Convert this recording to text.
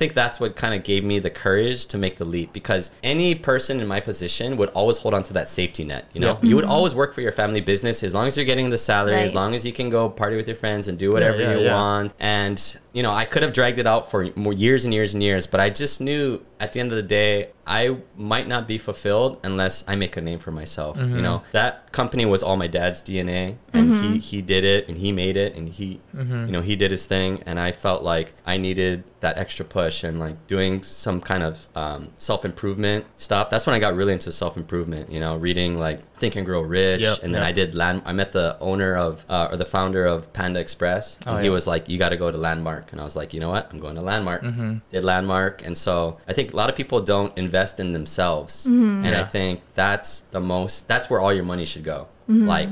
think that's what kind of gave me the courage to make the leap because any person in my position would always hold on to that safety net. You know, Yeah. you would mm-hmm. always work for your family business as long as you're getting the salary, as long as you can go party with your friends and do whatever yeah, you yeah. want. And you know, I could have dragged it out for more years and years and years, but I just knew at the end of the day, I might not be fulfilled unless I make a name for myself. Mm-hmm. You know, that company was all my dad's DNA, and he he did it, and he made it, and he Mm-hmm. you know he did his thing, and I felt like I needed that extra push and like doing some kind of um, self improvement stuff. That's when I got really into self improvement. You know, reading like Think and Grow Rich, Yep, and then yep. I did land. I met the owner of uh, or the founder of Panda Express. Oh, he yeah. was like, "You got to go to Landmark," and I was like, "You know what? I'm going to Landmark." Mm-hmm. Did Landmark, and so I think a lot of people don't invest in themselves, mm-hmm. and I think that's the most. That's where all your money should go. Mm-hmm. Like